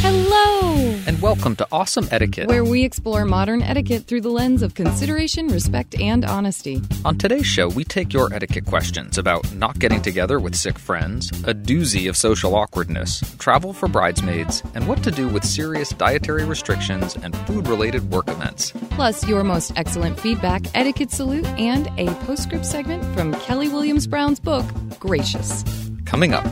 Hello! And welcome to Awesome Etiquette. Where we explore modern etiquette through the lens of consideration, respect, and honesty. On today's show, we take your etiquette questions about not getting together with sick friends, a doozy of social awkwardness, travel for bridesmaids, and what to do with serious dietary restrictions and food related work events. Plus, your most excellent feedback, etiquette salute, and a postscript segment from Kelly Williams Brown's book, Gracious. Coming up.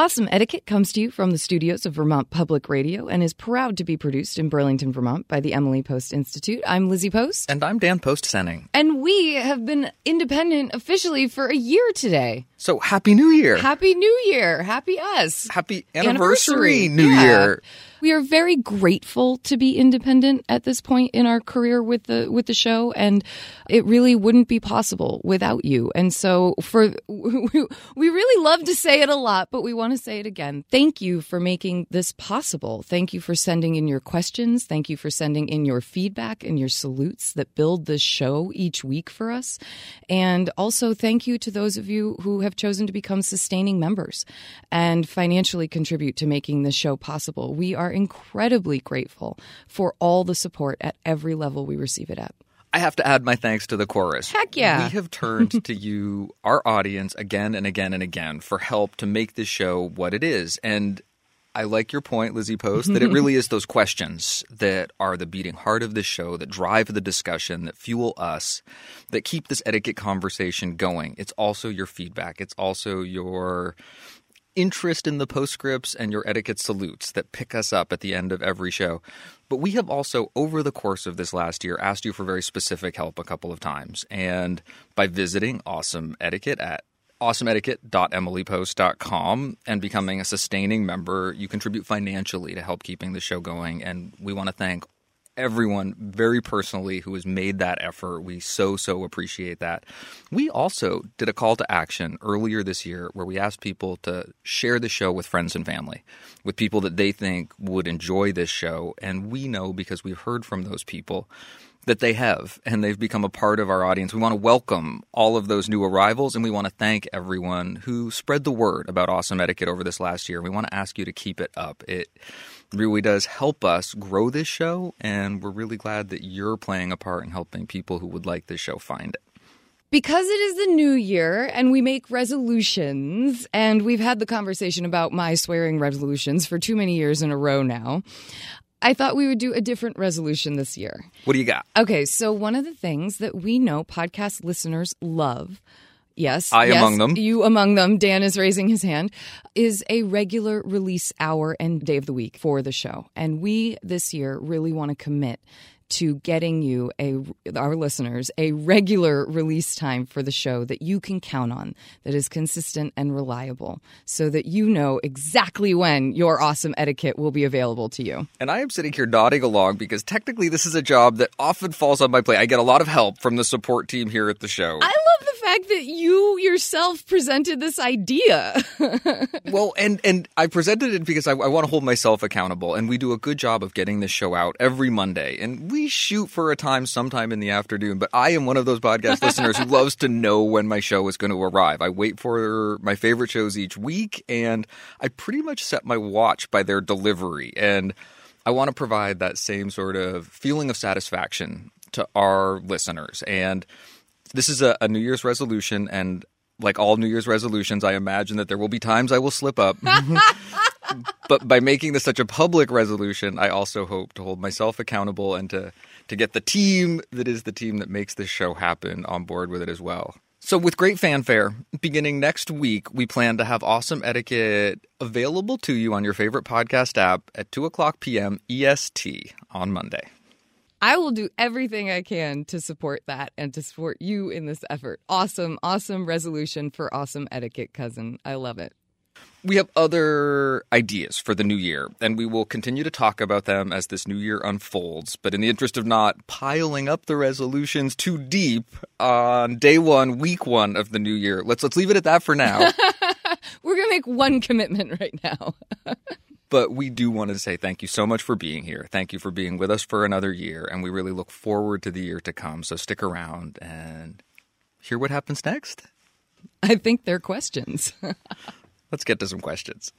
Awesome Etiquette comes to you from the studios of Vermont Public Radio and is proud to be produced in Burlington, Vermont by the Emily Post Institute. I'm Lizzie Post. And I'm Dan Post Senning. And we have been independent officially for a year today. So, Happy New Year! Happy New Year! Happy us! Happy anniversary, New Yeah. Year! We are very grateful to be independent at this point in our career with the with the show, and it really wouldn't be possible without you. And so, for we really love to say it a lot, but we want to say it again. Thank you for making this possible. Thank you for sending in your questions. Thank you for sending in your feedback and your salutes that build this show each week for us. And also, thank you to those of you who have chosen to become sustaining members and financially contribute to making this show possible. We are incredibly grateful for all the support at every level we receive it at. I have to add my thanks to the chorus. Heck yeah. We have turned to you, our audience, again and again and again for help to make this show what it is. And I like your point, Lizzie Post, that it really is those questions that are the beating heart of this show, that drive the discussion, that fuel us, that keep this etiquette conversation going. It's also your feedback. It's also your interest in the postscripts and your etiquette salutes that pick us up at the end of every show. But we have also, over the course of this last year, asked you for very specific help a couple of times. And by visiting Awesome Etiquette at awesomeetiquette.emilypost.com and becoming a sustaining member, you contribute financially to help keeping the show going. And we want to thank everyone very personally who has made that effort. We so, so appreciate that. We also did a call to action earlier this year where we asked people to share the show with friends and family, with people that they think would enjoy this show. And we know because we've heard from those people that they have and they've become a part of our audience. We want to welcome all of those new arrivals and we want to thank everyone who spread the word about awesome etiquette over this last year. We want to ask you to keep it up. It really does help us grow this show and we're really glad that you're playing a part in helping people who would like this show find it. Because it is the new year and we make resolutions, and we've had the conversation about my swearing resolutions for too many years in a row now, I thought we would do a different resolution this year. What do you got? Okay, so one of the things that we know podcast listeners love. Yes. I yes, among them. You among them. Dan is raising his hand. Is a regular release hour and day of the week for the show. And we this year really want to commit to getting you a our listeners a regular release time for the show that you can count on that is consistent and reliable so that you know exactly when your awesome etiquette will be available to you. And I am sitting here nodding along because technically this is a job that often falls on my plate. I get a lot of help from the support team here at the show. I love the fact that you yourself presented this idea. well, and and I presented it because I, I want to hold myself accountable, and we do a good job of getting this show out every Monday, and we shoot for a time sometime in the afternoon. But I am one of those podcast listeners who loves to know when my show is going to arrive. I wait for my favorite shows each week, and I pretty much set my watch by their delivery, and I want to provide that same sort of feeling of satisfaction to our listeners, and this is a, a New Year's resolution, and like all New Year's resolutions, I imagine that there will be times I will slip up. but by making this such a public resolution, I also hope to hold myself accountable and to to get the team that is the team that makes this show happen on board with it as well. So, with great fanfare, beginning next week, we plan to have Awesome Etiquette available to you on your favorite podcast app at 2 o'clock p.m. EST on Monday. I will do everything I can to support that and to support you in this effort. Awesome, awesome resolution for awesome etiquette, cousin. I love it. We have other ideas for the new year, and we will continue to talk about them as this new year unfolds. But in the interest of not piling up the resolutions too deep on day one, week one of the new year, let's let's leave it at that for now. We're gonna make one commitment right now. but we do want to say thank you so much for being here. Thank you for being with us for another year, and we really look forward to the year to come. So stick around and hear what happens next. I think they're questions. Let's get to some questions.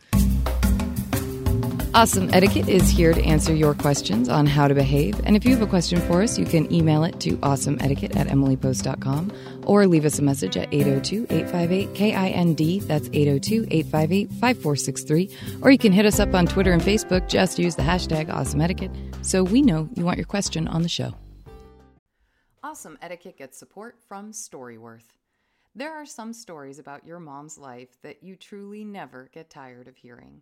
Awesome Etiquette is here to answer your questions on how to behave. And if you have a question for us, you can email it to awesomeetiquette at emilypost.com or leave us a message at 802 858 KIND. That's 802 858 5463. Or you can hit us up on Twitter and Facebook. Just use the hashtag Awesome Etiquette so we know you want your question on the show. Awesome Etiquette gets support from Storyworth. There are some stories about your mom's life that you truly never get tired of hearing.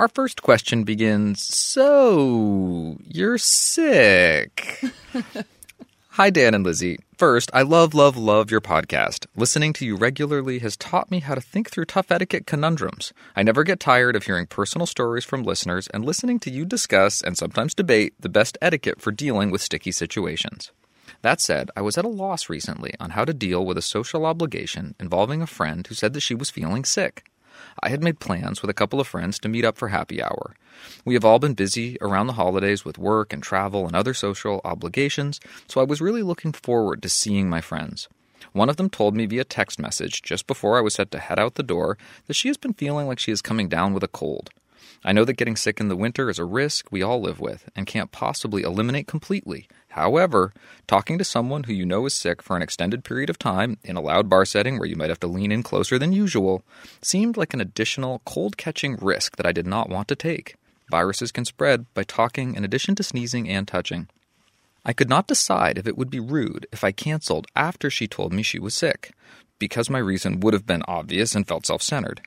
Our first question begins So, you're sick. Hi, Dan and Lizzie. First, I love, love, love your podcast. Listening to you regularly has taught me how to think through tough etiquette conundrums. I never get tired of hearing personal stories from listeners and listening to you discuss and sometimes debate the best etiquette for dealing with sticky situations. That said, I was at a loss recently on how to deal with a social obligation involving a friend who said that she was feeling sick. I had made plans with a couple of friends to meet up for happy hour. We have all been busy around the holidays with work and travel and other social obligations, so I was really looking forward to seeing my friends. One of them told me via text message just before I was set to head out the door that she has been feeling like she is coming down with a cold. I know that getting sick in the winter is a risk we all live with and can't possibly eliminate completely. However, talking to someone who you know is sick for an extended period of time in a loud bar setting where you might have to lean in closer than usual seemed like an additional cold catching risk that I did not want to take. Viruses can spread by talking in addition to sneezing and touching. I could not decide if it would be rude if I canceled after she told me she was sick, because my reason would have been obvious and felt self centered.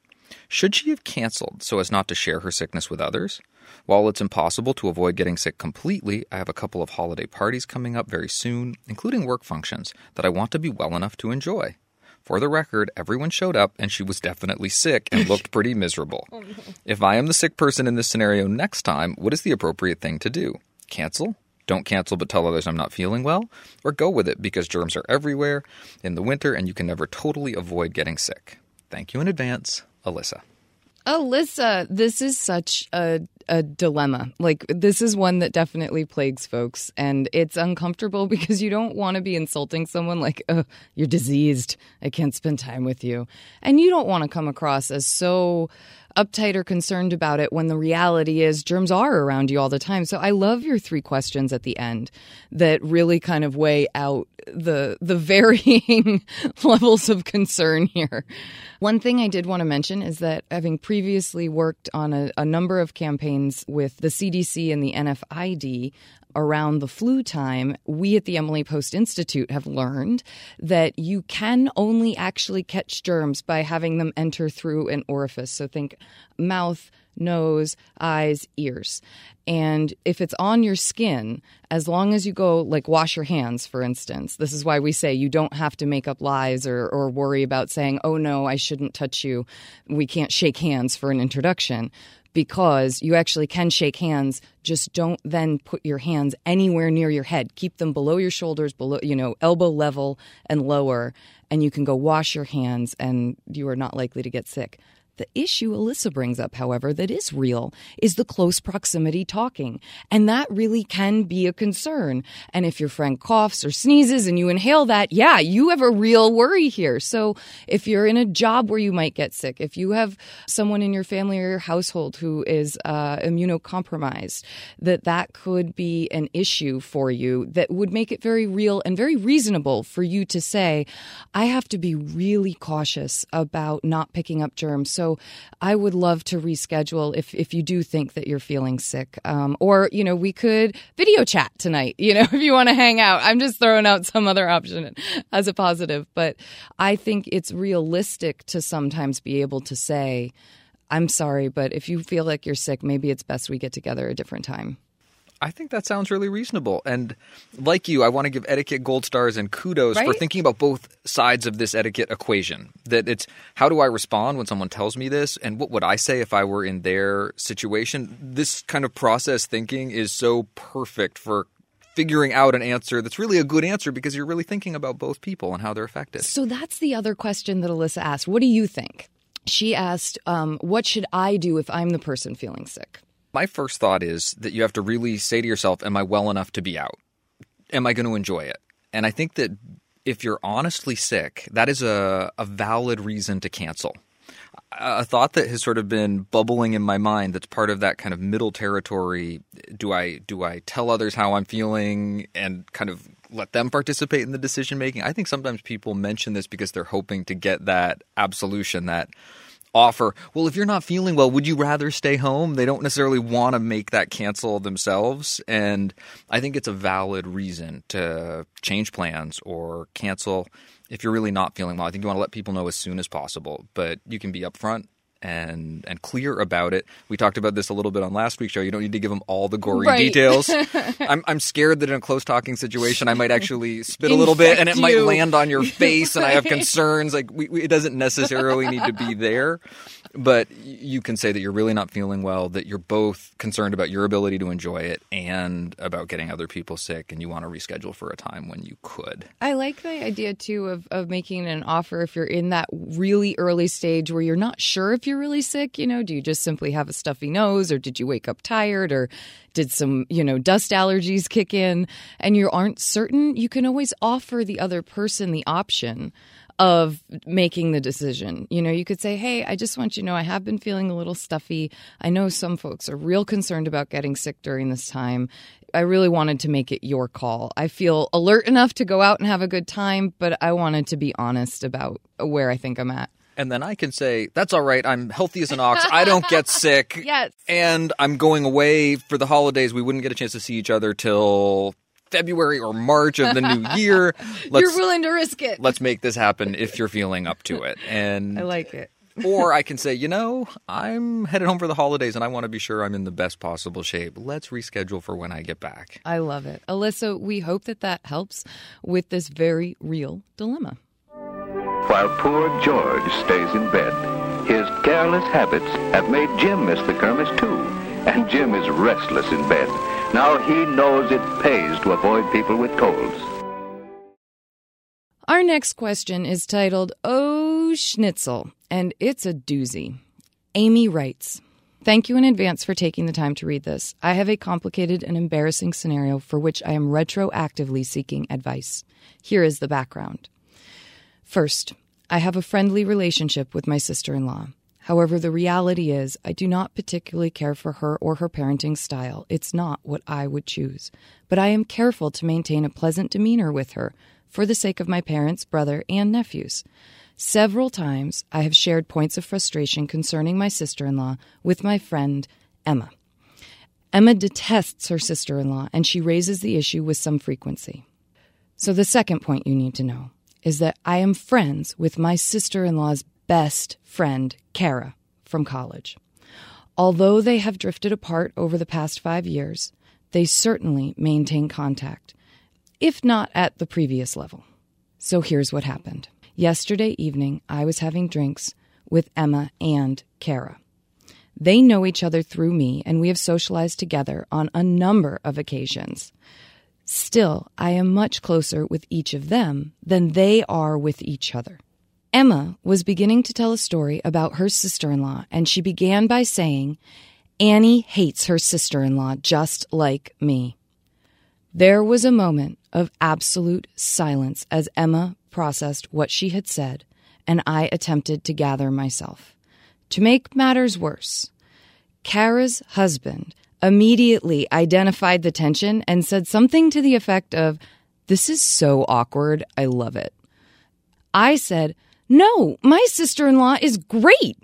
Should she have canceled so as not to share her sickness with others? While it's impossible to avoid getting sick completely, I have a couple of holiday parties coming up very soon, including work functions, that I want to be well enough to enjoy. For the record, everyone showed up and she was definitely sick and looked pretty miserable. Oh, if I am the sick person in this scenario next time, what is the appropriate thing to do? Cancel? Don't cancel but tell others I'm not feeling well, or go with it because germs are everywhere in the winter and you can never totally avoid getting sick. Thank you in advance, Alyssa. Alyssa, this is such a a dilemma. Like this is one that definitely plagues folks and it's uncomfortable because you don't want to be insulting someone like, oh, you're diseased. I can't spend time with you." And you don't want to come across as so uptight or concerned about it when the reality is germs are around you all the time. So I love your three questions at the end that really kind of weigh out the the varying levels of concern here. One thing I did want to mention is that having previously worked on a, a number of campaigns with the CDC and the NFID around the flu time, we at the Emily Post Institute have learned that you can only actually catch germs by having them enter through an orifice. So think mouth, nose, eyes, ears. And if it's on your skin, as long as you go, like wash your hands, for instance, this is why we say you don't have to make up lies or, or worry about saying, oh no, I shouldn't touch you. We can't shake hands for an introduction because you actually can shake hands. Just don't then put your hands anywhere near your head. Keep them below your shoulders, below, you know, elbow level and lower. And you can go wash your hands and you are not likely to get sick. The issue Alyssa brings up, however, that is real is the close proximity talking. And that really can be a concern. And if your friend coughs or sneezes and you inhale that, yeah, you have a real worry here. So if you're in a job where you might get sick, if you have someone in your family or your household who is uh, immunocompromised, that that could be an issue for you that would make it very real and very reasonable for you to say, I have to be really cautious about not picking up germs. So I would love to reschedule if, if you do think that you're feeling sick. Um, or, you know, we could video chat tonight, you know, if you want to hang out. I'm just throwing out some other option as a positive. But I think it's realistic to sometimes be able to say, I'm sorry, but if you feel like you're sick, maybe it's best we get together a different time. I think that sounds really reasonable. And like you, I want to give etiquette gold stars and kudos Right? for thinking about both sides of this etiquette equation. That it's how do I respond when someone tells me this? And what would I say if I were in their situation? This kind of process thinking is so perfect for figuring out an answer that's really a good answer because you're really thinking about both people and how they're affected. So that's the other question that Alyssa asked. What do you think? She asked, um, What should I do if I'm the person feeling sick? My first thought is that you have to really say to yourself, Am I well enough to be out? Am I going to enjoy it? And I think that if you're honestly sick, that is a, a valid reason to cancel. A thought that has sort of been bubbling in my mind that's part of that kind of middle territory. Do I do I tell others how I'm feeling and kind of let them participate in the decision making? I think sometimes people mention this because they're hoping to get that absolution, that offer, well, if you're not feeling well, would you rather stay home? They don't necessarily want to make that cancel themselves. And I think it's a valid reason to change plans or cancel if you're really not feeling well. I think you want to let people know as soon as possible, but you can be upfront. And, and clear about it. We talked about this a little bit on last week's show. You don't need to give them all the gory Right. details. I'm, I'm scared that in a close talking situation, I might actually spit a little bit and it Infect might land on your face, and I have concerns. Like we, we, it doesn't necessarily need to be there, but you can say that you're really not feeling well, that you're both concerned about your ability to enjoy it and about getting other people sick, and you want to reschedule for a time when you could. I like the idea too of, of making an offer if you're in that really early stage where you're not sure if you're really sick. You know, do you just simply have a stuffy nose or did you wake up tired or did some, you know, dust allergies kick in and you aren't certain? You can always offer the other person the option of making the decision. You know, you could say, Hey, I just want you to know I have been feeling a little stuffy. I know some folks are real concerned about getting sick during this time. I really wanted to make it your call. I feel alert enough to go out and have a good time, but I wanted to be honest about where I think I'm at. And then I can say, that's all right. I'm healthy as an ox. I don't get sick. Yes. And I'm going away for the holidays. We wouldn't get a chance to see each other till February or March of the new year. Let's, You're willing to risk it. let's make this happen if you're feeling up to it. And I like it. or I can say, you know, I'm headed home for the holidays and I want to be sure I'm in the best possible shape. Let's reschedule for when I get back. I love it. Alyssa, we hope that that helps with this very real dilemma. while poor George stays in bed. His careless habits have made Jim miss the Kermis too, and Jim is restless in bed. Now he knows it pays to avoid people with colds. Our next question is titled Oh Schnitzel, and it's a doozy. Annie writes Thank you in advance for taking the time to read this. I have a complicated and embarrassing scenario for which I am retroactively seeking advice. Here is the background. First, I have a friendly relationship with my sister in law. However, the reality is, I do not particularly care for her or her parenting style. It's not what I would choose. But I am careful to maintain a pleasant demeanor with her for the sake of my parents, brother, and nephews. Several times I have shared points of frustration concerning my sister in law with my friend Emma. Emma detests her sister in law and she raises the issue with some frequency. So, the second point you need to know is that I am friends with my sister in law's best friend, Kara, from college. Although they have drifted apart over the past five years, they certainly maintain contact, if not at the previous level. So here's what happened. Yesterday evening, I was having drinks with Emma and Kara. They know each other through me, and we have socialized together on a number of occasions. Still, I am much closer with each of them than they are with each other. Emma was beginning to tell a story about her sister in law, and she began by saying, Annie hates her sister in law just like me. There was a moment of absolute silence as Emma processed what she had said, and I attempted to gather myself. To make matters worse, Kara's husband immediately identified the tension and said something to the effect of, This is so awkward. I love it. I said, No, my sister in law is great.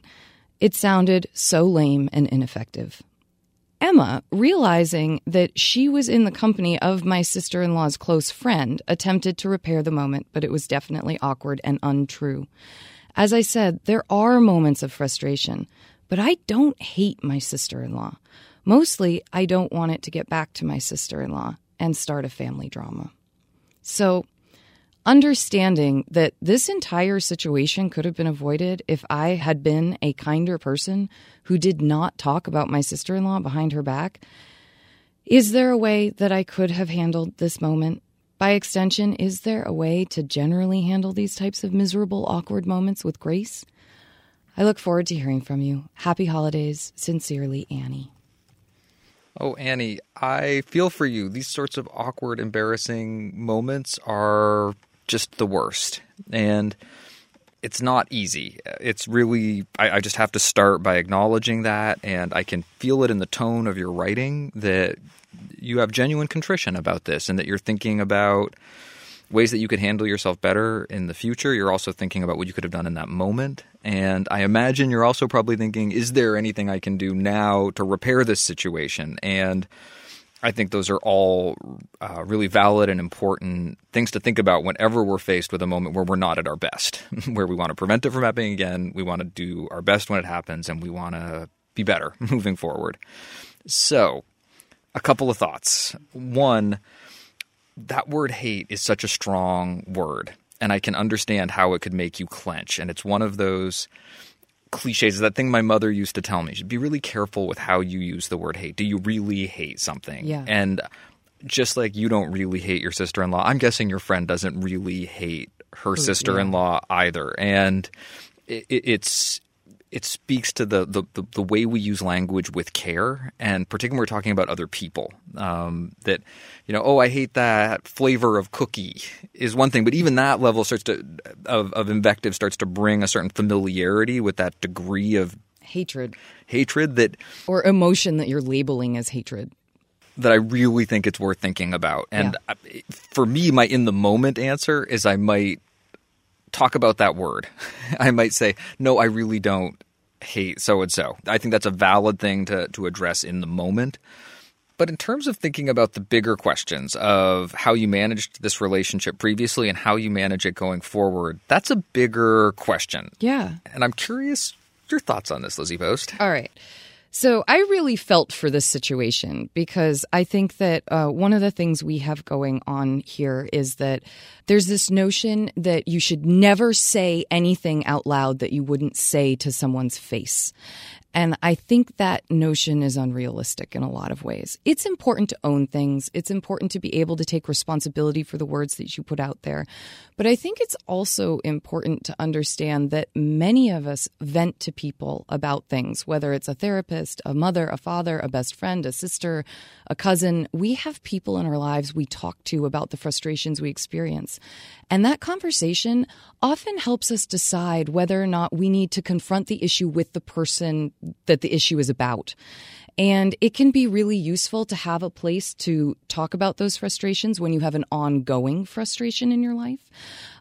It sounded so lame and ineffective. Emma, realizing that she was in the company of my sister in law's close friend, attempted to repair the moment, but it was definitely awkward and untrue. As I said, there are moments of frustration, but I don't hate my sister in law. Mostly, I don't want it to get back to my sister in law and start a family drama. So, understanding that this entire situation could have been avoided if I had been a kinder person who did not talk about my sister in law behind her back. Is there a way that I could have handled this moment? By extension, is there a way to generally handle these types of miserable, awkward moments with grace? I look forward to hearing from you. Happy holidays. Sincerely, Annie. Oh, Annie, I feel for you. These sorts of awkward, embarrassing moments are just the worst. And it's not easy. It's really, I, I, just have to start by acknowledging that. And I can feel it in the tone of your writing that you have genuine contrition about this and that you're thinking about ways that you could handle yourself better in the future. You're also thinking about what you could have done in that moment. And I imagine you're also probably thinking, is there anything I can do now to repair this situation? And I think those are all uh, really valid and important things to think about whenever we're faced with a moment where we're not at our best, where we want to prevent it from happening again. We want to do our best when it happens, and we want to be better moving forward. So, a couple of thoughts. One, that word hate is such a strong word, and I can understand how it could make you clench. And it's one of those cliches is that thing my mother used to tell me. She'd be really careful with how you use the word hate. Do you really hate something? Yeah. And just like you don't really hate your sister in law, I'm guessing your friend doesn't really hate her sister in law either. And it, it's it speaks to the, the, the, the, way we use language with care, and particularly when we're talking about other people. Um, that, you know, oh, I hate that flavor of cookie is one thing, but even that level starts to of, of invective starts to bring a certain familiarity with that degree of hatred, hatred that or emotion that you're labeling as hatred. That I really think it's worth thinking about, and yeah. for me, my in the moment answer is I might talk about that word. I might say, no, I really don't hate so and so. I think that's a valid thing to, to address in the moment. But in terms of thinking about the bigger questions of how you managed this relationship previously and how you manage it going forward, that's a bigger question. Yeah. And I'm curious your thoughts on this, Lizzie Post. All right. So I really felt for this situation because I think that uh, one of the things we have going on here is that there's this notion that you should never say anything out loud that you wouldn't say to someone's face. And I think that notion is unrealistic in a lot of ways. It's important to own things. It's important to be able to take responsibility for the words that you put out there. But I think it's also important to understand that many of us vent to people about things, whether it's a therapist, a mother, a father, a best friend, a sister, a cousin. We have people in our lives we talk to about the frustrations we experience. And that conversation often helps us decide whether or not we need to confront the issue with the person that the issue is about. And it can be really useful to have a place to talk about those frustrations when you have an ongoing frustration in your life.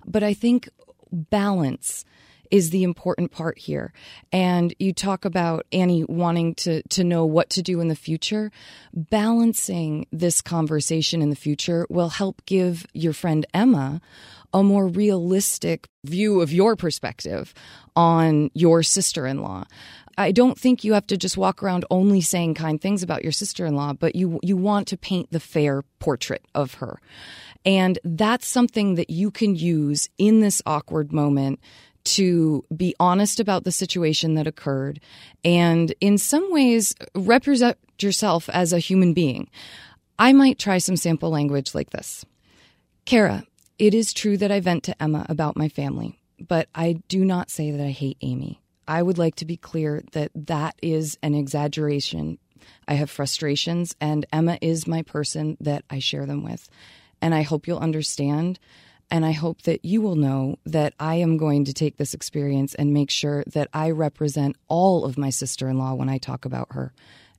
But I think balance is the important part here. And you talk about Annie wanting to, to know what to do in the future. Balancing this conversation in the future will help give your friend Emma a more realistic view of your perspective on your sister in law. I don't think you have to just walk around only saying kind things about your sister-in-law, but you you want to paint the fair portrait of her. And that's something that you can use in this awkward moment to be honest about the situation that occurred and in some ways represent yourself as a human being. I might try some sample language like this. Kara, it is true that I vent to Emma about my family, but I do not say that I hate Amy. I would like to be clear that that is an exaggeration. I have frustrations, and Emma is my person that I share them with. And I hope you'll understand. And I hope that you will know that I am going to take this experience and make sure that I represent all of my sister in law when I talk about her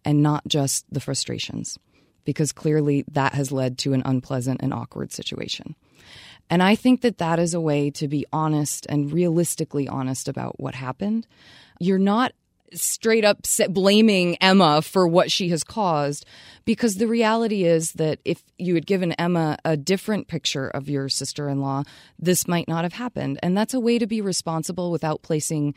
and not just the frustrations, because clearly that has led to an unpleasant and awkward situation. And I think that that is a way to be honest and realistically honest about what happened. You're not straight up blaming Emma for what she has caused because the reality is that if you had given Emma a different picture of your sister in law, this might not have happened. And that's a way to be responsible without placing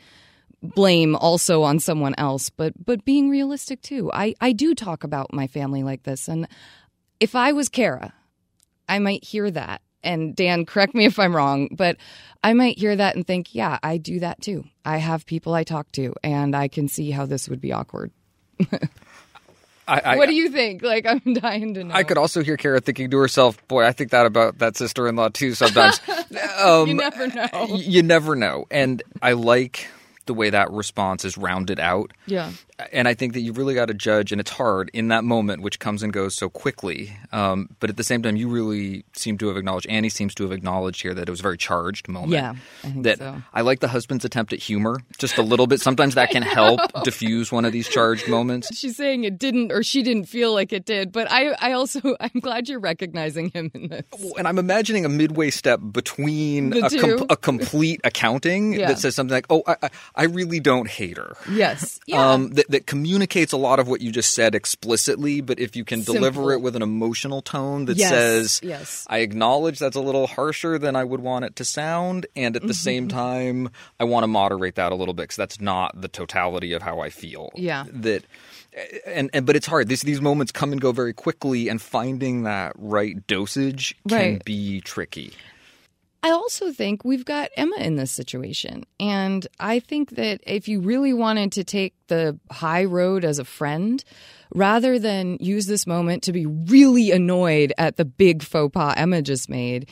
blame also on someone else but but being realistic too i i do talk about my family like this and if i was kara i might hear that and Dan, correct me if I'm wrong, but I might hear that and think, yeah, I do that too. I have people I talk to, and I can see how this would be awkward. I, I, what do you think? Like, I'm dying to know. I could also hear Kara thinking to herself, "Boy, I think that about that sister-in-law too." Sometimes, um, you never know. You never know, and I like the way that response is rounded out. Yeah. And I think that you really got to judge, and it's hard in that moment, which comes and goes so quickly. Um, but at the same time, you really seem to have acknowledged, Annie seems to have acknowledged here that it was a very charged moment. Yeah. I think that so. I like the husband's attempt at humor just a little bit. Sometimes that can help diffuse one of these charged moments. She's saying it didn't, or she didn't feel like it did. But I, I also, I'm glad you're recognizing him in this. And I'm imagining a midway step between a, two. a complete accounting Yeah. that says something like, "Oh, I, I- I really don't hate her." Yes. Yeah. um, that, that communicates a lot of what you just said explicitly, but if you can deliver it with an emotional tone that Yes, says, yes. I acknowledge that's a little harsher than I would want it to sound, and at the same Mm-hmm. time, I want to moderate that a little bit because that's not the totality of how I feel. Yeah. That. And, and but it's hard. These these moments come and go very quickly, and finding that right dosage can Right. be tricky. I also think we've got Emma in this situation. And I think that if you really wanted to take the high road as a friend, rather than use this moment to be really annoyed at the big faux pas Emma just made,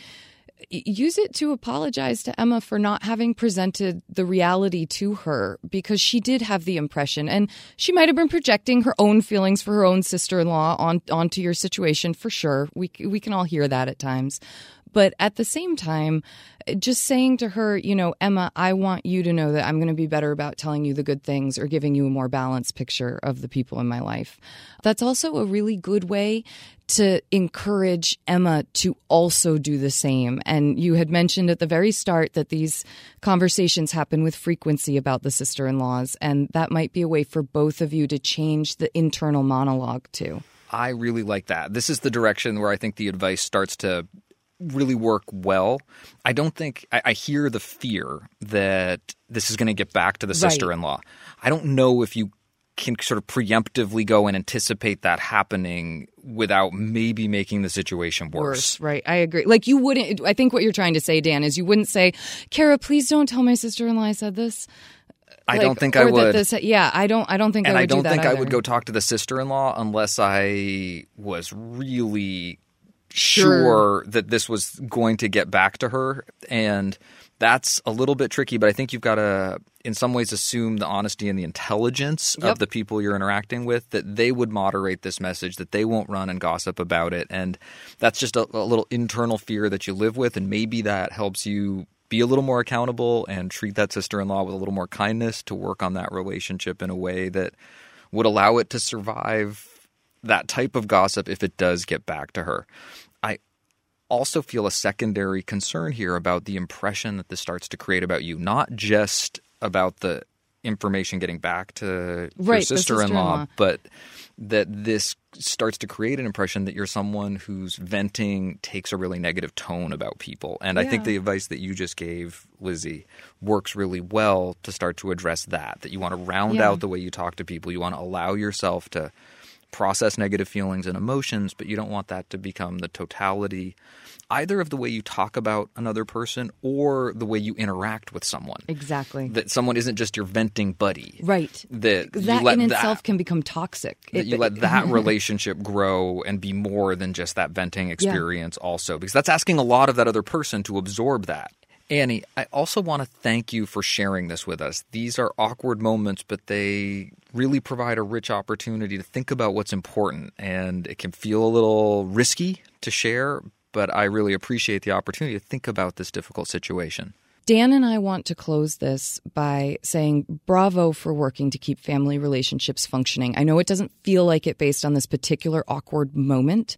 use it to apologize to Emma for not having presented the reality to her because she did have the impression and she might have been projecting her own feelings for her own sister-in-law on onto your situation for sure. We we can all hear that at times. But at the same time, just saying to her, you know, Emma, I want you to know that I'm going to be better about telling you the good things or giving you a more balanced picture of the people in my life. That's also a really good way to encourage Emma to also do the same. And you had mentioned at the very start that these conversations happen with frequency about the sister in laws. And that might be a way for both of you to change the internal monologue too. I really like that. This is the direction where I think the advice starts to really work well. I don't think I, I hear the fear that this is going to get back to the Right. sister-in-law. I don't know if you can sort of preemptively go and anticipate that happening without maybe making the situation worse. Right. I agree. Like you wouldn't I think what you're trying to say, Dan, is you wouldn't say, Kara, please don't tell my sister in law I said this. I Like, don't think I would. this- yeah, I don't. I don't think and I I don't think I would go talk to the sister-in-law unless I was really Sure. sure that this was going to get back to her and that's a little bit tricky but i think you've got to in some ways assume the honesty and the intelligence Yep. of the people you're interacting with that they would moderate this message that they won't run and gossip about it and that's just a, a little internal fear that you live with and maybe that helps you be a little more accountable and treat that sister-in-law with a little more kindness to work on that relationship in a way that would allow it to survive that type of gossip if it does get back to her. I also feel a secondary concern here about the impression that this starts to create about you, not just about the information getting back to your Right, the sister-in-law, sister-in-law. but that this starts to create an impression that you're someone whose venting takes a really negative tone about people. And I think the advice that you just gave, Lizzie, works really well to start to address that. That you want to round Yeah. out the way you talk to people. You want to allow yourself to process negative feelings and emotions, but you don't want that to become the totality either of the way you talk about another person or the way you interact with someone. exactly That someone isn't just your venting buddy. right. That, you That in that- itself can become toxic. that It- you let that relationship grow and be more than just that venting experience also because that's asking a lot of that other person to absorb that annie i also want to thank you for sharing this with us these are awkward moments but they really provide a rich opportunity to think about what's important and it can feel a little risky to share but i really appreciate the opportunity to think about this difficult situation Dan and I want to close this by saying bravo for working to keep family relationships functioning. I know it doesn't feel like it based on this particular awkward moment.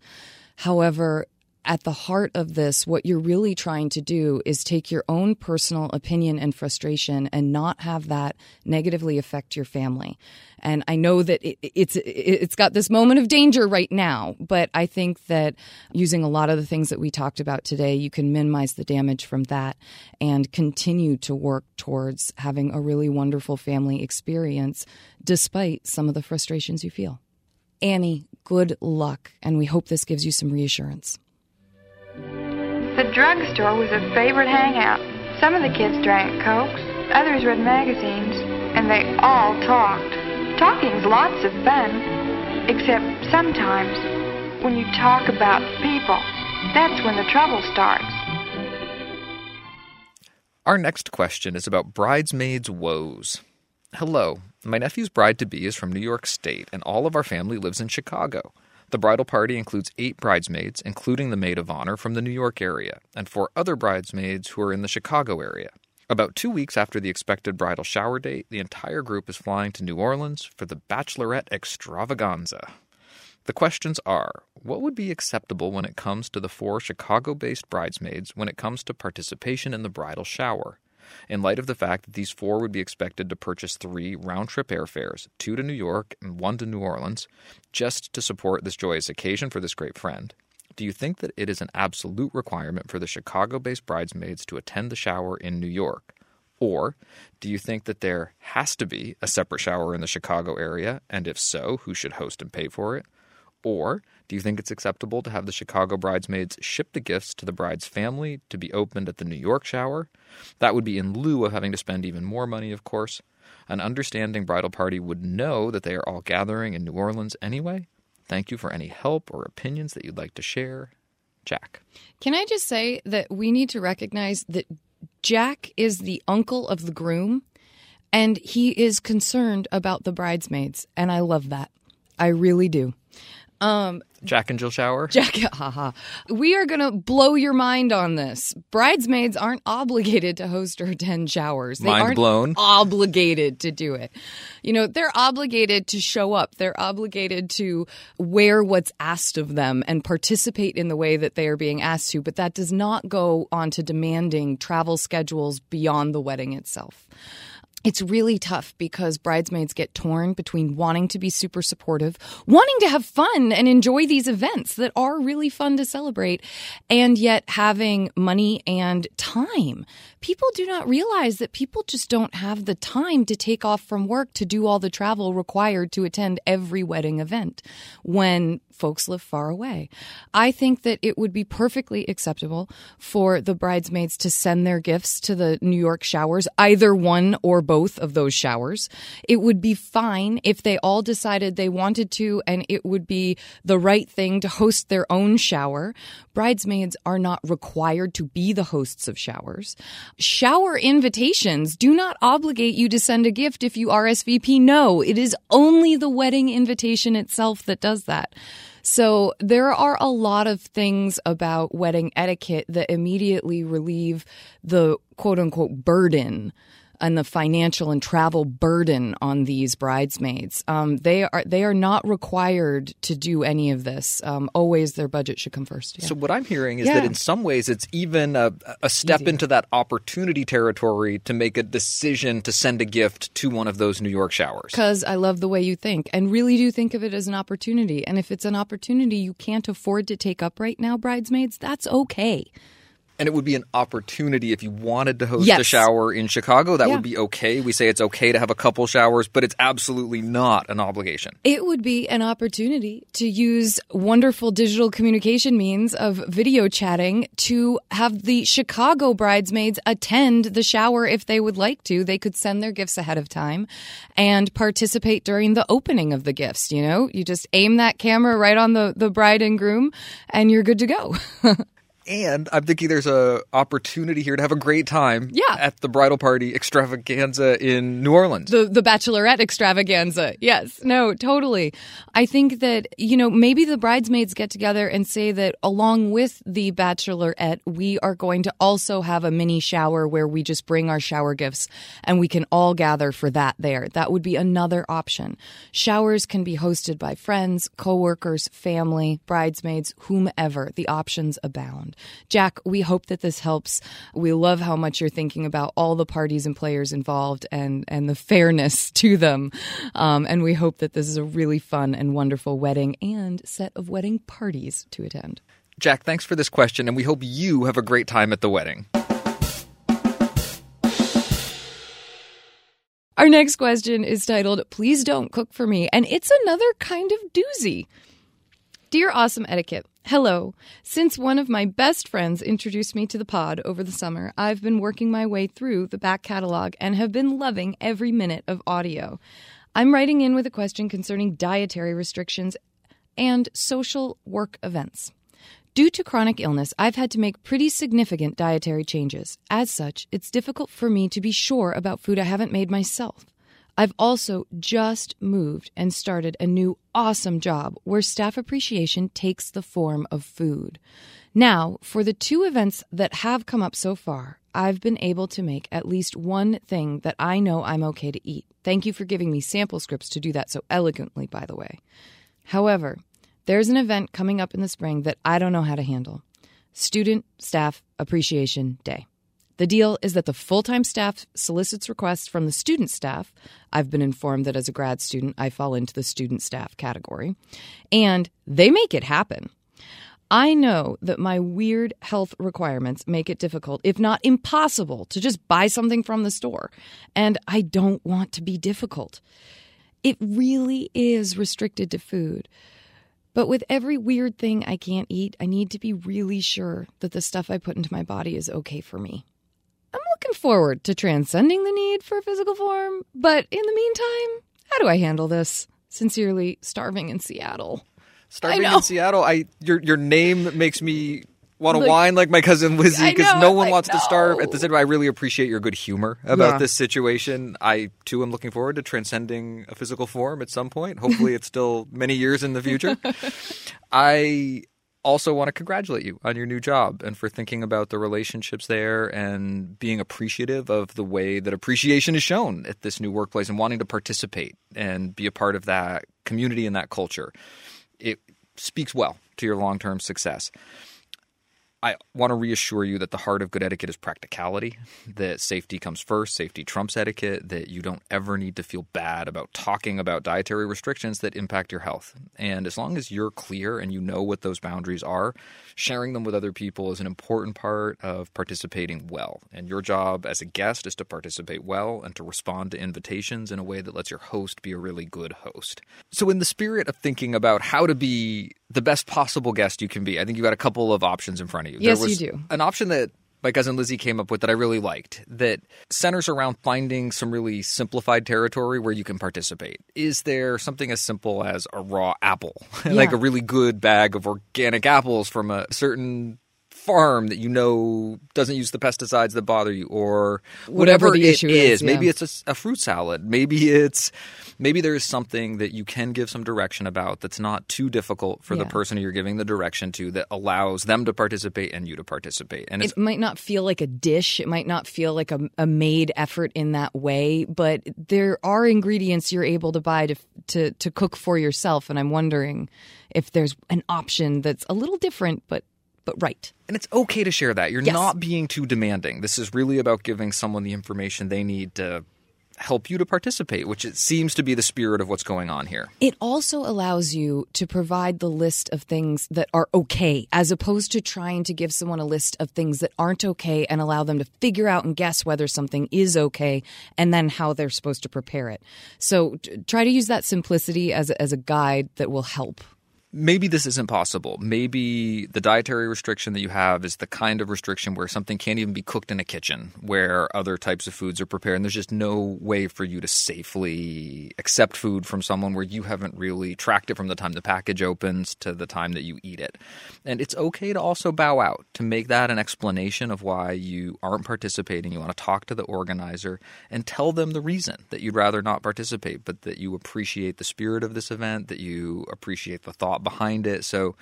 However, at the heart of this, what you're really trying to do is take your own personal opinion and frustration and not have that negatively affect your family. And I know that it, it's it's got this moment of danger right now, but I think that using a lot of the things that we talked about today, you can minimize the damage from that and continue to work towards having a really wonderful family experience despite some of the frustrations you feel. Annie, good luck, and we hope this gives you some reassurance. The drugstore was a favorite hangout. Some of the kids drank Cokes, others read magazines, and they all talked. Talking's lots of fun, except sometimes when you talk about people, that's when the trouble starts. Our next question is about bridesmaids' woes. Hello, my nephew's bride to be is from New York State, and all of our family lives in Chicago. The bridal party includes eight bridesmaids, including the maid of honor from the New York area, and four other bridesmaids who are in the Chicago area. About two weeks after the expected bridal shower date, the entire group is flying to New Orleans for the bachelorette extravaganza. The questions are what would be acceptable when it comes to the four Chicago based bridesmaids when it comes to participation in the bridal shower? In light of the fact that these four would be expected to purchase three round trip airfares, two to New York and one to New Orleans, just to support this joyous occasion for this great friend, do you think that it is an absolute requirement for the Chicago based bridesmaids to attend the shower in New York? Or do you think that there has to be a separate shower in the Chicago area? And if so, who should host and pay for it? Or do you think it's acceptable to have the Chicago bridesmaids ship the gifts to the bride's family to be opened at the New York shower? That would be in lieu of having to spend even more money, of course. An understanding bridal party would know that they are all gathering in New Orleans anyway. Thank you for any help or opinions that you'd like to share. Jack. Can I just say that we need to recognize that Jack is the uncle of the groom and he is concerned about the bridesmaids. And I love that. I really do. Um, Jack and Jill Shower? Jack, haha. We are going to blow your mind on this. Bridesmaids aren't obligated to host or attend showers. They Mind aren't blown. obligated to do it. You know, they're obligated to show up. They're obligated to wear what's asked of them and participate in the way that they are being asked to, but that does not go on to demanding travel schedules beyond the wedding itself it's really tough because bridesmaids get torn between wanting to be super supportive, wanting to have fun and enjoy these events that are really fun to celebrate, and yet having money and time. People do not realize that people just don't have the time to take off from work to do all the travel required to attend every wedding event when folks live far away. I think that it would be perfectly acceptable for the bridesmaids to send their gifts to the New York showers, either one or both of those showers. It would be fine if they all decided they wanted to, and it would be the right thing to host their own shower. Bridesmaids are not required to be the hosts of showers. Shower invitations do not obligate you to send a gift if you RSVP no. It is only the wedding invitation itself that does that. So there are a lot of things about wedding etiquette that immediately relieve the quote unquote burden and the financial and travel burden on these bridesmaids. Um, they are they are not required to do any of this. Um, always, their budget should come first. Yeah. So what I'm hearing is Yeah. that in some ways it's even a, a step into that opportunity territory to make a decision to send a gift to one of those New York showers. Because I love the way you think and really do think of it as an opportunity. And if it's an opportunity you can't afford to take up right now, bridesmaids, that's okay. And it would be an opportunity if you wanted to host a shower in Chicago. That Yeah. would be okay. We say it's okay to have a couple showers, but it's absolutely not an obligation. It would be an opportunity to use wonderful digital communication means of video chatting to have the Chicago bridesmaids attend the shower if they would like to. They could send their gifts ahead of time and participate during the opening of the gifts. You know, you just aim that camera right on the, the bride and groom and you're good to go. And I'm thinking there's a opportunity here to have a great time Yeah. at the bridal party extravaganza in New Orleans. the the bachelorette extravaganza. Yes, no, totally. I think that you know maybe the bridesmaids get together and say that along with the bachelorette, we are going to also have a mini shower where we just bring our shower gifts and we can all gather for that there. That would be another option. Showers can be hosted by friends, coworkers, family, bridesmaids, whomever. The options abound. Jack, we hope that this helps. We love how much you're thinking about all the parties and players involved and, and the fairness to them. Um, and we hope that this is a really fun and wonderful wedding and set of wedding parties to attend. Jack, thanks for this question, and we hope you have a great time at the wedding. Our next question is titled, Please Don't Cook for Me. And it's another kind of doozy. Dear Awesome Etiquette, hello. Since one of my best friends introduced me to the pod over the summer, I've been working my way through the back catalog and have been loving every minute of audio. I'm writing in with a question concerning dietary restrictions and social work events. Due to chronic illness, I've had to make pretty significant dietary changes. As such, it's difficult for me to be sure about food I haven't made myself. I've also just moved and started a new awesome job where staff appreciation takes the form of food. Now, for the two events that have come up so far, I've been able to make at least one thing that I know I'm okay to eat. Thank you for giving me sample scripts to do that so elegantly, by the way. However, there's an event coming up in the spring that I don't know how to handle Student Staff Appreciation Day. The deal is that the full time staff solicits requests from the student staff. I've been informed that as a grad student, I fall into the student staff category, and they make it happen. I know that my weird health requirements make it difficult, if not impossible, to just buy something from the store. And I don't want to be difficult. It really is restricted to food. But with every weird thing I can't eat, I need to be really sure that the stuff I put into my body is okay for me. I'm looking forward to transcending the need for physical form, but in the meantime, how do I handle this? Sincerely, starving in Seattle. Starving in Seattle, I your your name makes me want to Like- whine like my cousin Lizzie because no one like, wants to starve. At no. the same time, I really appreciate your good humor about Yeah. this situation. I too am looking forward to transcending a physical form at some point. Hopefully, it's still many years in the future. I also want to congratulate you on your new job and for thinking about the relationships there and being appreciative of the way that appreciation is shown at this new workplace and wanting to participate and be a part of that community and that culture. It speaks well to your long term success. I want to reassure you that the heart of good etiquette is practicality, that safety comes first, safety trumps etiquette, that you don't ever need to feel bad about talking about dietary restrictions that impact your health. And as long as you're clear and you know what those boundaries are, sharing them with other people is an important part of participating well. And your job as a guest is to participate well and to respond to invitations in a way that lets your host be a really good host. So, in the spirit of thinking about how to be the best possible guest you can be, I think you've got a couple of options in front of you. Yes, there was you do. An option that my cousin Lizzie came up with that I really liked that centers around finding some really simplified territory where you can participate. Is there something as simple as a raw apple, like a really good bag of organic apples from a certain farm that you know doesn't use the pesticides that bother you or Whatever whatever, it issue is, yeah. maybe it's a, fruit salad. Maybe it's maybe there's something that you can give some direction about that's not too difficult for the person you're giving the direction to that allows them to participate and you to participate. And it's it might not feel like a dish. It might not feel like a, a made effort in that way but there are ingredients you're able to buy to, to to cook for yourself. And i'm wondering if there's an option that's a little different but but right And it's okay to share that. You're Yes. not being too demanding. This is really about giving someone the information they need to help you to participate, which it seems to be the spirit of what's going on here. It also allows you to provide the list of things that are okay, as opposed to trying to give someone a list of things that aren't okay and allow them to figure out and guess whether something is okay and then how they're supposed to prepare it. So try to use that simplicity as a, as a guide that will help. Maybe this isn't possible. Maybe the dietary restriction that you have is the kind of restriction where something can't even be cooked in a kitchen, where other types of foods are prepared, and there's just no way for you to safely accept food from someone where you haven't really tracked it from the time the package opens to the time that you eat it. And it's okay to also bow out, to make that an explanation of why you aren't participating. You want to talk to the organizer and tell them the reason that you'd rather not participate, but that you appreciate the spirit of this event, that you appreciate the thought behind it. So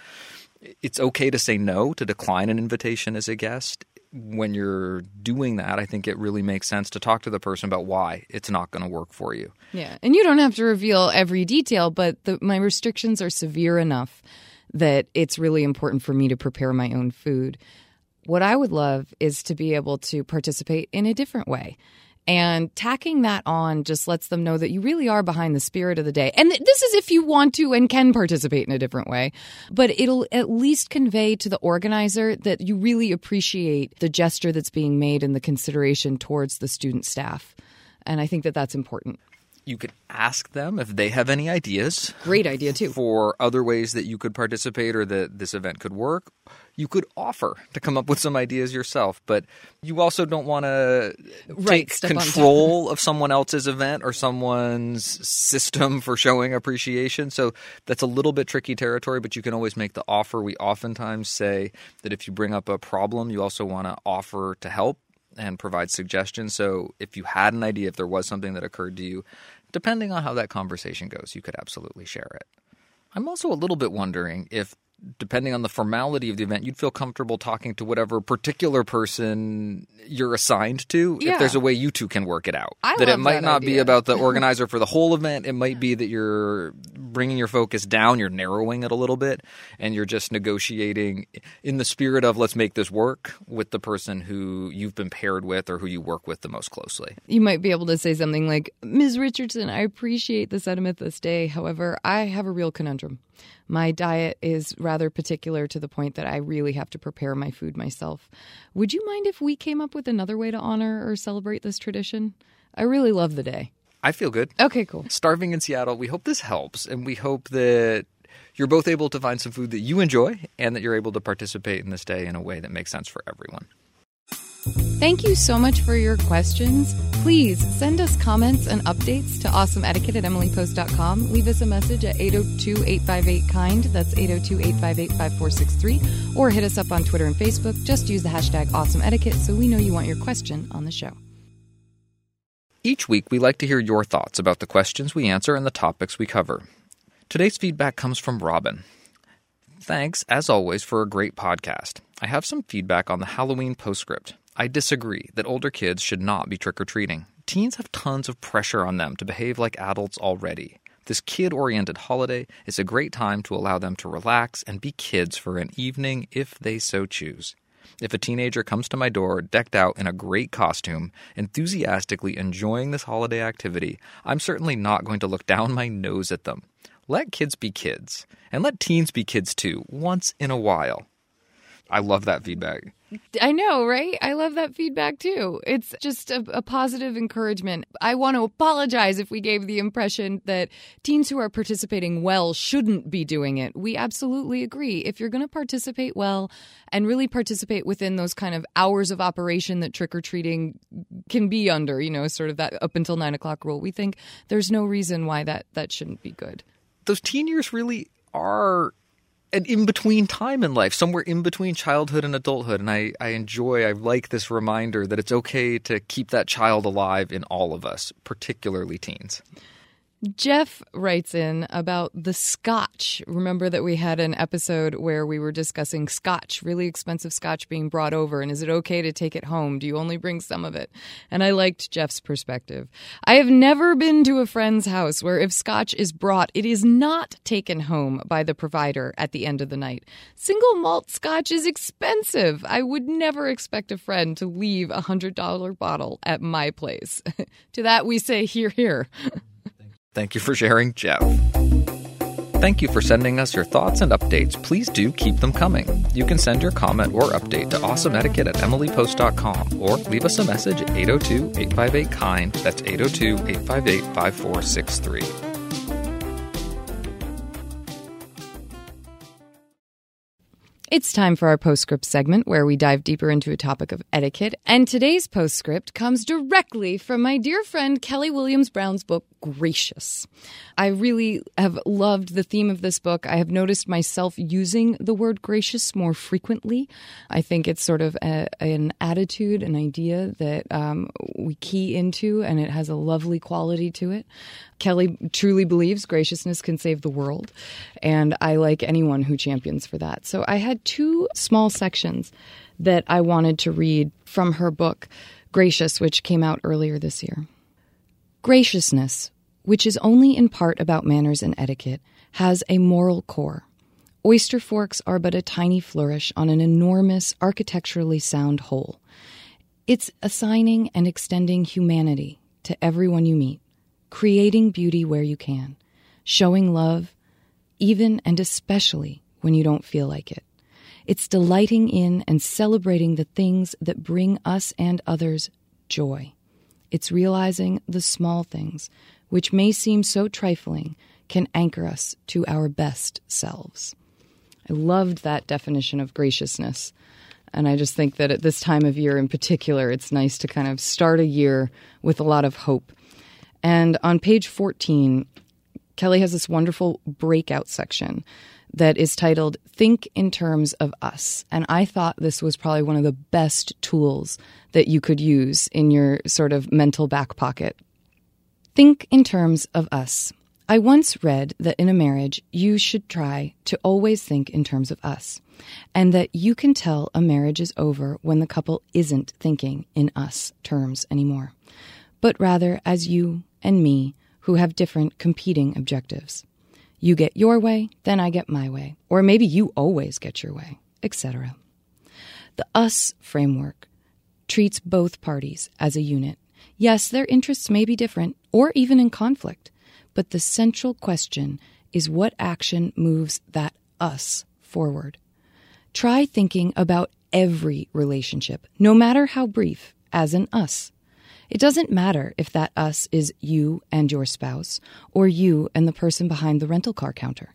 it's okay to say no, to decline an invitation as a guest. When you're doing that, I think it really makes sense to talk to the person about why it's not going to work for you. Yeah, and you don't have to reveal every detail, but the, my restrictions are severe enough that it's really important for me to prepare my own food. What I would love is to be able to participate in a different way. And tacking that on just lets them know that you really are behind the spirit of the day. And this is if you want to and can participate in a different way. But it'll at least convey to the organizer that you really appreciate the gesture that's being made and the consideration towards the student staff. And I think that that's important. You could ask them if they have any ideas Great idea, too. for other ways that you could participate or that this event could work. You could offer to come up with some ideas yourself, but you also don't want to Right, take step on top. control of someone else's event or someone's system for showing appreciation. So that's a little bit tricky territory, but you can always make the offer. We oftentimes say that if you bring up a problem, you also want to offer to help and provide suggestions. So if you had an idea, if there was something that occurred to you, depending on how that conversation goes, you could absolutely share it. I'm also a little bit wondering if, depending on the formality of the event, you'd feel comfortable talking to whatever particular person you're assigned to. Yeah. If there's a way you two can work it out, I that it might that not be about the organizer for the whole event. It might be that you're bringing your focus down, you're narrowing it a little bit, and you're just negotiating in the spirit of let's make this work with the person who you've been paired with or who you work with the most closely. You might be able to say something like, Ms. Richardson, I appreciate the sentiment this day. However, I have a real conundrum. My diet is rather particular to the point that I really have to prepare my food myself. Would you mind if we came up with another way to honor or celebrate this tradition? I really love the day. I feel good. Okay, cool. starving in Seattle. We hope this helps, and we hope that you're both able to find some food that you enjoy and that you're able to participate in this day in a way that makes sense for everyone. Thank you so much for your questions. Please send us comments and updates to awesomeetiquette at emilypost.com. Leave us a message at 802 858 KIND. That's 802 858 5463. Or hit us up on Twitter and Facebook. Just use the hashtag awesomeetiquette so we know you want your question on the show. Each week, we like to hear your thoughts about the questions we answer and the topics we cover. Today's feedback comes from Robin. Thanks, as always, for a great podcast. I have some feedback on the Halloween postscript. I disagree that older kids should not be trick or treating. Teens have tons of pressure on them to behave like adults already. This kid oriented holiday is a great time to allow them to relax and be kids for an evening if they so choose. If a teenager comes to my door decked out in a great costume, enthusiastically enjoying this holiday activity, I'm certainly not going to look down my nose at them. Let kids be kids, and let teens be kids too, once in a while. I love that feedback. I know, right? I love that feedback too. It's just a, a, positive encouragement. I want to apologize if we gave the impression that teens who are participating well shouldn't be doing it. We absolutely agree. If you're going to participate well and really participate within those kind of hours of operation that trick or treating can be under, you know, sort of that up until nine o'clock rule, we think there's no reason why that that shouldn't be good. Those teen years really are an in between time in life, somewhere in between childhood and adulthood. And I, I enjoy, I like this reminder that it's okay to keep that child alive in all of us, particularly teens. Jeff writes in about the scotch. Remember that we had an episode where we were discussing scotch, really expensive scotch being brought over, and is it okay to take it home? Do you only bring some of it? And I liked Jeff's perspective. I have never been to a friend's house where if scotch is brought, it is not taken home by the provider at the end of the night. Single malt scotch is expensive. I would never expect a friend to leave a $100 bottle at my place. to that we say, hear, hear. Thank you for sharing, Jeff. Thank you for sending us your thoughts and updates. Please do keep them coming. You can send your comment or update to awesomeetiquette at emilypost.com or leave us a message at 802 858 KIND. That's 802 858 5463. It's time for our postscript segment where we dive deeper into a topic of etiquette. And today's postscript comes directly from my dear friend Kelly Williams Brown's book, Gracious. I really have loved the theme of this book. I have noticed myself using the word gracious more frequently. I think it's sort of a, an attitude, an idea that um, we key into, and it has a lovely quality to it. Kelly truly believes graciousness can save the world, and I like anyone who champions for that. So I had two small sections that I wanted to read from her book, Gracious, which came out earlier this year. Graciousness, which is only in part about manners and etiquette, has a moral core. Oyster forks are but a tiny flourish on an enormous, architecturally sound whole. It's assigning and extending humanity to everyone you meet, creating beauty where you can, showing love, even and especially when you don't feel like it. It's delighting in and celebrating the things that bring us and others joy. It's realizing the small things, which may seem so trifling, can anchor us to our best selves. I loved that definition of graciousness. And I just think that at this time of year in particular, it's nice to kind of start a year with a lot of hope. And on page 14, Kelly has this wonderful breakout section that is titled Think in Terms of Us. And I thought this was probably one of the best tools that you could use in your sort of mental back pocket. Think in terms of us. I once read that in a marriage, you should try to always think in terms of us, and that you can tell a marriage is over when the couple isn't thinking in us terms anymore, but rather as you and me who have different competing objectives. You get your way, then I get my way. Or maybe you always get your way, etc. The us framework treats both parties as a unit. Yes, their interests may be different or even in conflict, but the central question is what action moves that us forward. Try thinking about every relationship, no matter how brief, as an us. It doesn't matter if that us is you and your spouse, or you and the person behind the rental car counter.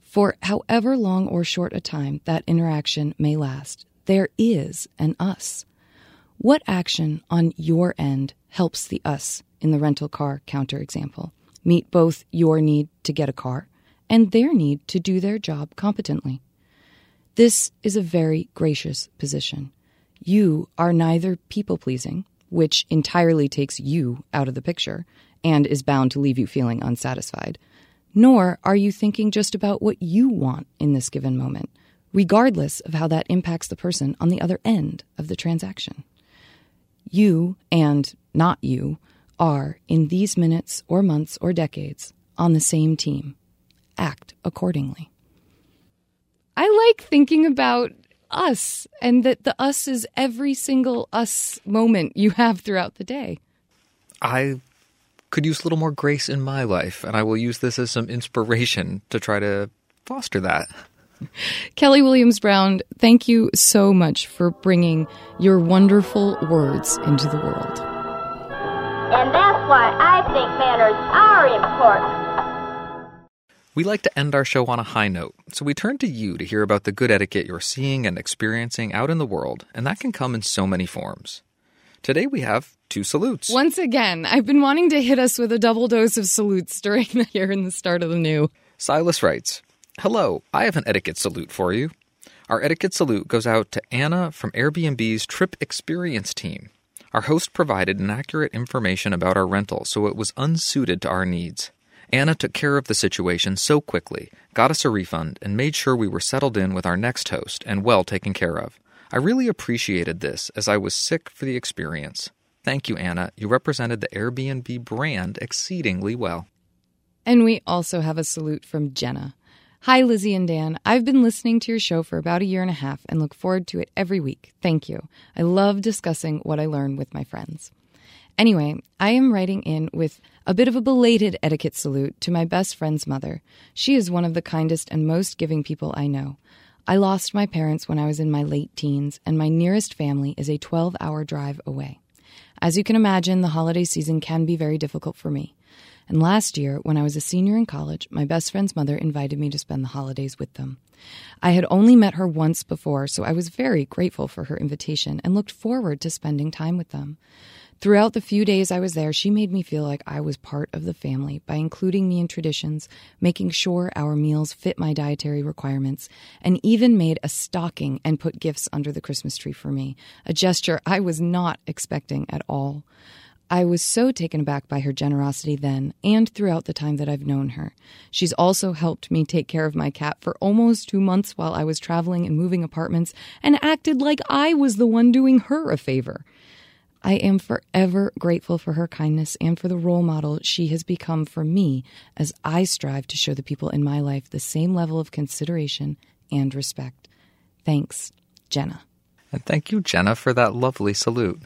For however long or short a time that interaction may last, there is an us. What action on your end helps the us in the rental car counter example meet both your need to get a car and their need to do their job competently? This is a very gracious position. You are neither people pleasing which entirely takes you out of the picture and is bound to leave you feeling unsatisfied. Nor are you thinking just about what you want in this given moment, regardless of how that impacts the person on the other end of the transaction. You and not you are, in these minutes or months or decades, on the same team. Act accordingly. I like thinking about us and that the us is every single us moment you have throughout the day. I could use a little more grace in my life, and I will use this as some inspiration to try to foster that. Kelly Williams Brown, thank you so much for bringing your wonderful words into the world. And that's why I think manners are important. We like to end our show on a high note, so we turn to you to hear about the good etiquette you're seeing and experiencing out in the world, and that can come in so many forms. Today we have two salutes. Once again, I've been wanting to hit us with a double dose of salutes during the year and the start of the new. Silas writes, Hello, I have an etiquette salute for you. Our etiquette salute goes out to Anna from Airbnb's Trip Experience team. Our host provided inaccurate information about our rental, so it was unsuited to our needs. Anna took care of the situation so quickly, got us a refund, and made sure we were settled in with our next host and well taken care of. I really appreciated this as I was sick for the experience. Thank you, Anna. You represented the Airbnb brand exceedingly well. And we also have a salute from Jenna. Hi, Lizzie and Dan. I've been listening to your show for about a year and a half and look forward to it every week. Thank you. I love discussing what I learn with my friends. Anyway, I am writing in with a bit of a belated etiquette salute to my best friend's mother. She is one of the kindest and most giving people I know. I lost my parents when I was in my late teens, and my nearest family is a 12 hour drive away. As you can imagine, the holiday season can be very difficult for me. And last year, when I was a senior in college, my best friend's mother invited me to spend the holidays with them. I had only met her once before, so I was very grateful for her invitation and looked forward to spending time with them. Throughout the few days I was there, she made me feel like I was part of the family by including me in traditions, making sure our meals fit my dietary requirements, and even made a stocking and put gifts under the Christmas tree for me, a gesture I was not expecting at all. I was so taken aback by her generosity then and throughout the time that I've known her. She's also helped me take care of my cat for almost two months while I was traveling and moving apartments and acted like I was the one doing her a favor. I am forever grateful for her kindness and for the role model she has become for me as I strive to show the people in my life the same level of consideration and respect. Thanks, Jenna. And thank you, Jenna, for that lovely salute.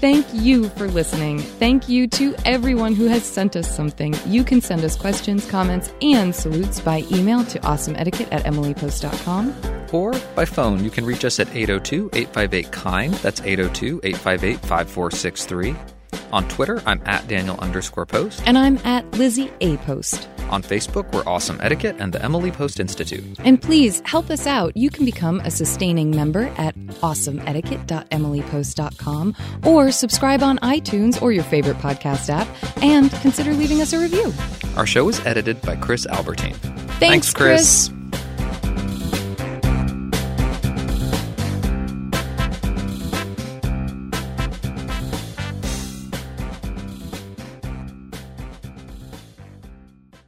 Thank you for listening. Thank you to everyone who has sent us something. You can send us questions, comments, and salutes by email to awesomeetiquette at emilypost.com. Or by phone, you can reach us at 802 858 KIND. That's 802 858 5463. On Twitter, I'm at Daniel underscore post. And I'm at Lizzie A. Post. On Facebook, we're Awesome Etiquette and the Emily Post Institute. And please help us out. You can become a sustaining member at awesomeetiquette.emilypost.com or subscribe on iTunes or your favorite podcast app and consider leaving us a review. Our show is edited by Chris Albertine. Thanks, Thanks Chris. Chris.